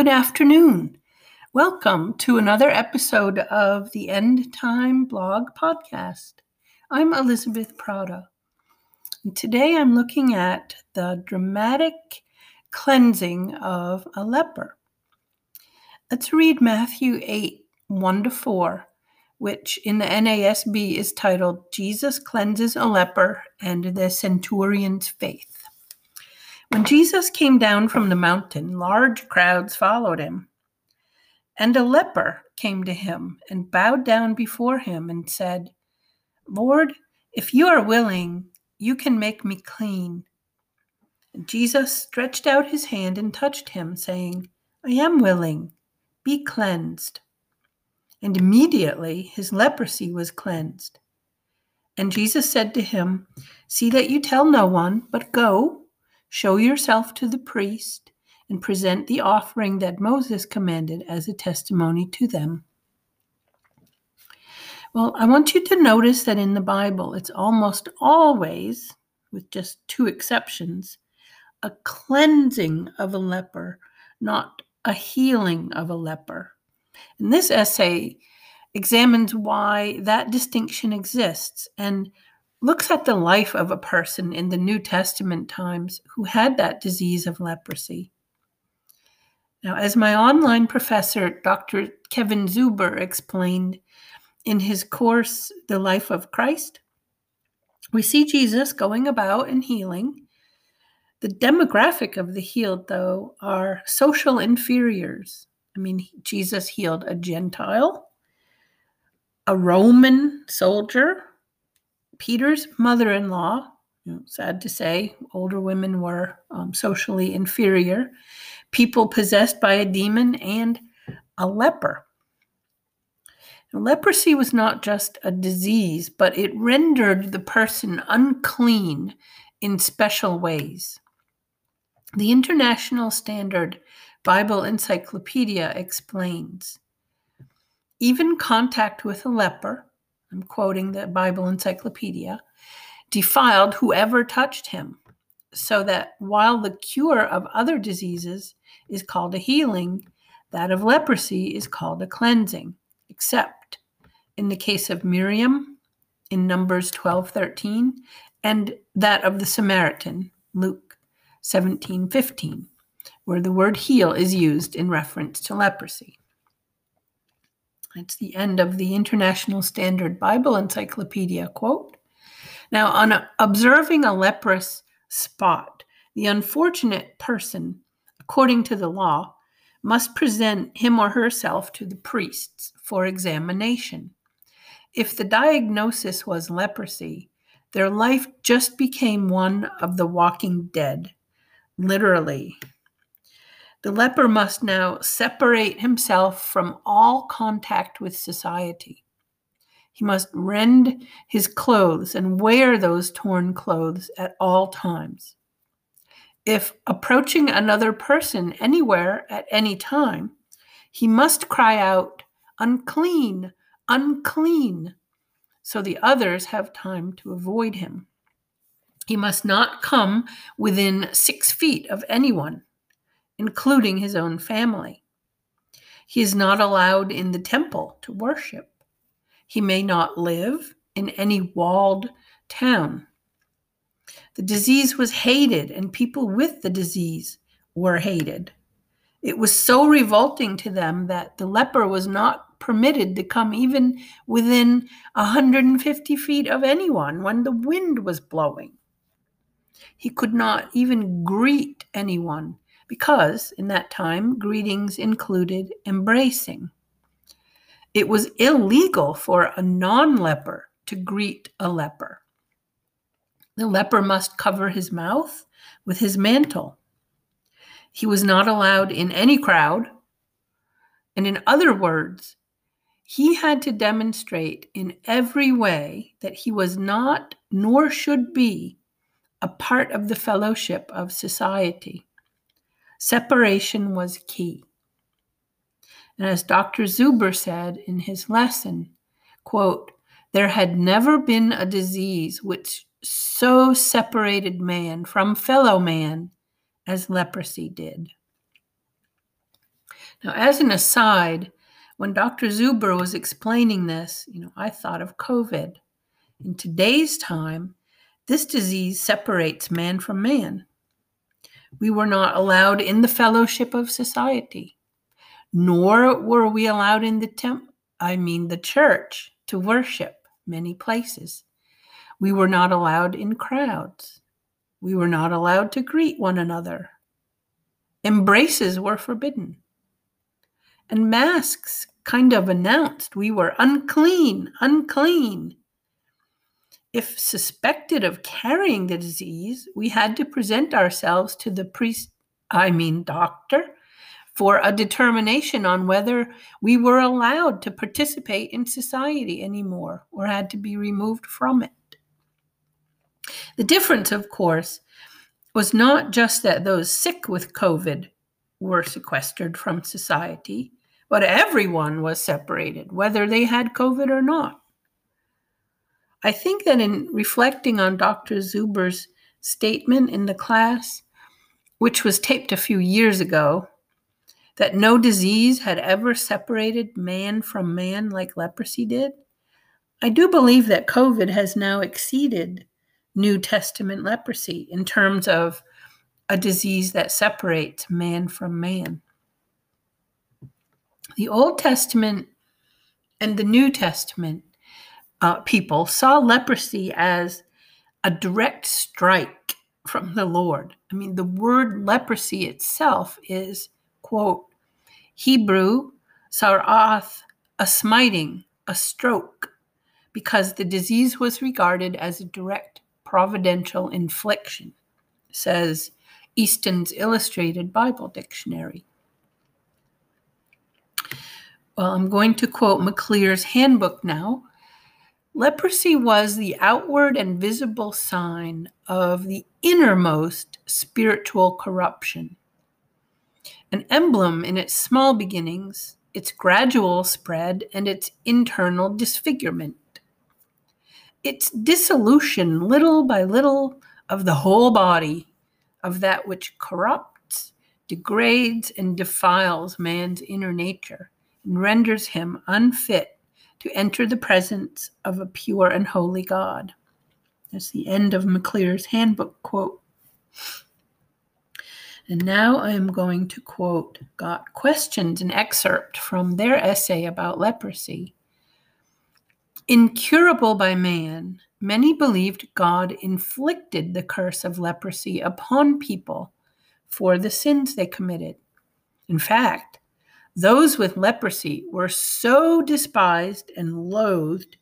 Good afternoon. Welcome to another episode of the End Time Blog Podcast. I'm Elizabeth Prata. And today I'm looking at the dramatic cleansing of a leper. Let's read Matthew 8 1 to 4, which in the NASB is titled Jesus Cleanses a Leper and the Centurion's Faith. When Jesus came down from the mountain, large crowds followed him. And a leper came to him and bowed down before him and said, Lord, if you are willing, you can make me clean. And Jesus stretched out his hand and touched him, saying, I am willing, be cleansed. And immediately his leprosy was cleansed. And Jesus said to him, See that you tell no one, but go Show yourself to the priest and present the offering that Moses commanded as a testimony to them. Well, I want you to notice that in the Bible, it's almost always, with just two exceptions, a cleansing of a leper, not a healing of a leper. And this essay examines why that distinction exists and looks at the life of a person in the New Testament times who had that disease of leprosy. Now, as my online professor, Dr. Kevin Zuber, explained in his course, The Life of Christ, we see Jesus going about and healing. The demographic of the healed, though, are social inferiors. I mean, Jesus healed a Gentile, a Roman soldier, Peter's mother in law, sad to say, older women were um, socially inferior, people possessed by a demon, and a leper. Leprosy was not just a disease, but it rendered the person unclean in special ways. The International Standard Bible Encyclopedia explains even contact with a leper, I'm quoting the Bible Encyclopedia, defiled whoever touched him, so that while the cure of other diseases is called a healing, that of leprosy is called a cleansing, except in the case of Miriam in Numbers 12 13, and that of the Samaritan, Luke 17 15, where the word heal is used in reference to leprosy. It's the end of the International Standard Bible Encyclopedia quote. Now, on observing a leprous spot, the unfortunate person, according to the law, must present him or herself to the priests for examination. If the diagnosis was leprosy, their life just became one of the walking dead, literally. The leper must now separate himself from all contact with society. He must rend his clothes and wear those torn clothes at all times. If approaching another person anywhere at any time, he must cry out, Unclean, unclean, so the others have time to avoid him. He must not come within six feet of anyone including his own family. He is not allowed in the temple to worship. He may not live in any walled town. The disease was hated, and people with the disease were hated. It was so revolting to them that the leper was not permitted to come even within 150 feet of anyone when the wind was blowing. He could not even greet anyone because in that time greetings included embracing. It was illegal for a non leper to greet a leper. The leper must cover his mouth with his mantle. He was not allowed in any crowd. And in other words, he had to demonstrate in every way that he was not, nor should be, a part of the fellowship of society. Separation was key. And as Dr. Zuber said in his lesson, quote, there had never been a disease which so separated man from fellow man as leprosy did. Now, as an aside, when Dr. Zuber was explaining this, you know, I thought of COVID. In today's time, this disease separates man from man. We were not allowed in the fellowship of society, nor were we allowed in the temp I mean the church to worship many places. We were not allowed in crowds. We were not allowed to greet one another. Embraces were forbidden. And masks kind of announced we were unclean, unclean. If suspected of carrying the disease, we had to present ourselves to the priest, I mean doctor, for a determination on whether we were allowed to participate in society anymore or had to be removed from it. The difference, of course, was not just that those sick with COVID were sequestered from society, but everyone was separated, whether they had COVID or not. I think that in reflecting on Dr. Zuber's statement in the class, which was taped a few years ago, that no disease had ever separated man from man like leprosy did, I do believe that COVID has now exceeded New Testament leprosy in terms of a disease that separates man from man the Old Testament and the New Testament uh, people saw leprosy as a direct strike from the Lord. I mean, the word leprosy itself is, quote, Hebrew, sarath, a smiting, a stroke, because the disease was regarded as a direct providential infliction, says Easton's Illustrated Bible Dictionary. Well, I'm going to quote McClear's handbook now. Leprosy was the outward and visible sign of the innermost spiritual corruption. An emblem in its small beginnings, its gradual spread, and its internal disfigurement. Its dissolution, little by little, of the whole body, of that which corrupts, degrades, and defiles man's inner nature and renders him unfit to enter the presence of a pure and holy God. That's the end of McClear's handbook quote. And now I am going to quote Got Questions, an excerpt from their essay about leprosy. Incurable by man, many believed God inflicted the curse of leprosy upon people for the sins they committed. In fact, those with leprosy were so despised and loathed,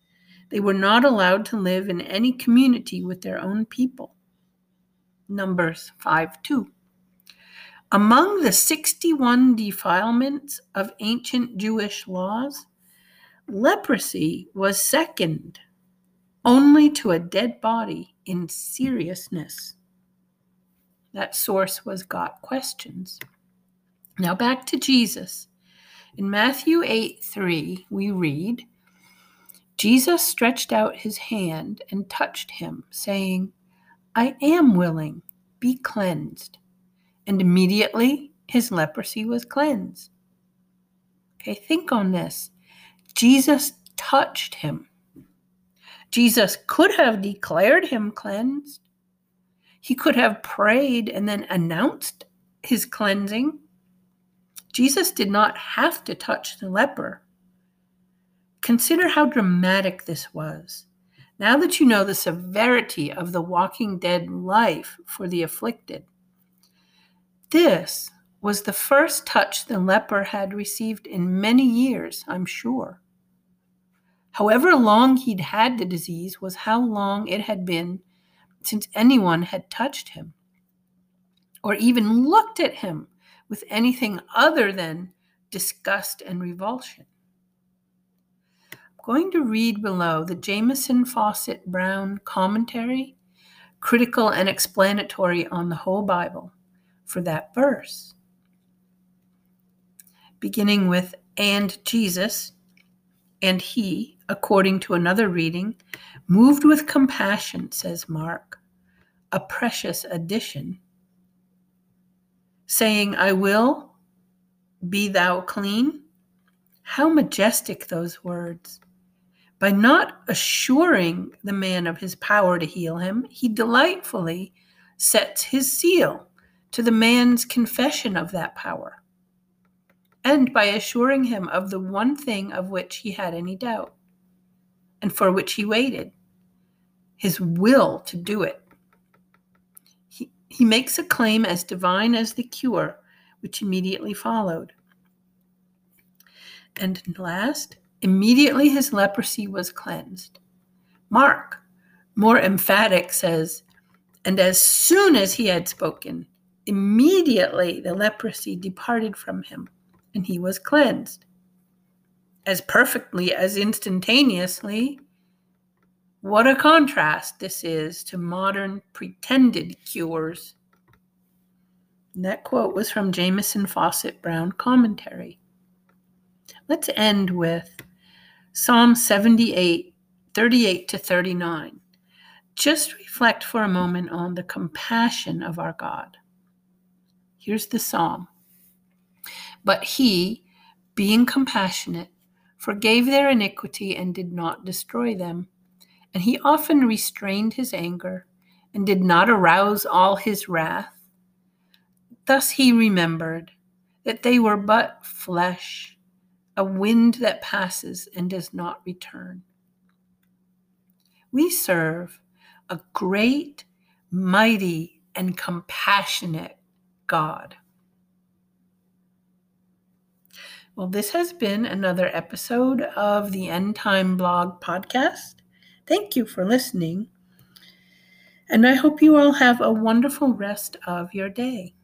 they were not allowed to live in any community with their own people. Numbers 5 2. Among the 61 defilements of ancient Jewish laws, leprosy was second only to a dead body in seriousness. That source was Got Questions. Now back to Jesus. In Matthew 8 3, we read, Jesus stretched out his hand and touched him, saying, I am willing, be cleansed. And immediately his leprosy was cleansed. Okay, think on this. Jesus touched him. Jesus could have declared him cleansed. He could have prayed and then announced his cleansing. Jesus did not have to touch the leper. Consider how dramatic this was. Now that you know the severity of the walking dead life for the afflicted, this was the first touch the leper had received in many years, I'm sure. However long he'd had the disease was how long it had been since anyone had touched him or even looked at him with anything other than disgust and revulsion. I'm going to read below the Jamieson Fausset Brown commentary, critical and explanatory on the whole Bible, for that verse. Beginning with, and Jesus, and he, according to another reading, moved with compassion, says Mark, a precious addition saying, I will, Be thou clean. How majestic those words. By not assuring the man of his power to heal him, he delightfully sets his seal to the man's confession of that power, and by assuring him of the one thing of which he had any doubt, and for which he waited his will to do it. He, makes a claim as divine as the cure, which immediately followed. And last, immediately his leprosy was cleansed. Mark, more emphatic, says, And as soon as he had spoken, immediately the leprosy departed from him, and he was cleansed. As perfectly as instantaneously, what a contrast this is to modern pretended cures. that quote was from Jamieson Fausset Brown commentary. Let's end with Psalm 78, 38 to 39. Just reflect for a moment on the compassion of our God. Here's the psalm. But he, being compassionate, forgave their iniquity and did not destroy them. And he often restrained his anger and did not arouse all his wrath. Thus he remembered that they were but flesh, a wind that passes and does not return. We serve a great, mighty, and compassionate God. Well, this has been another episode of the End Time Blog podcast. Thank you for listening. And I hope you all have a wonderful rest of your day.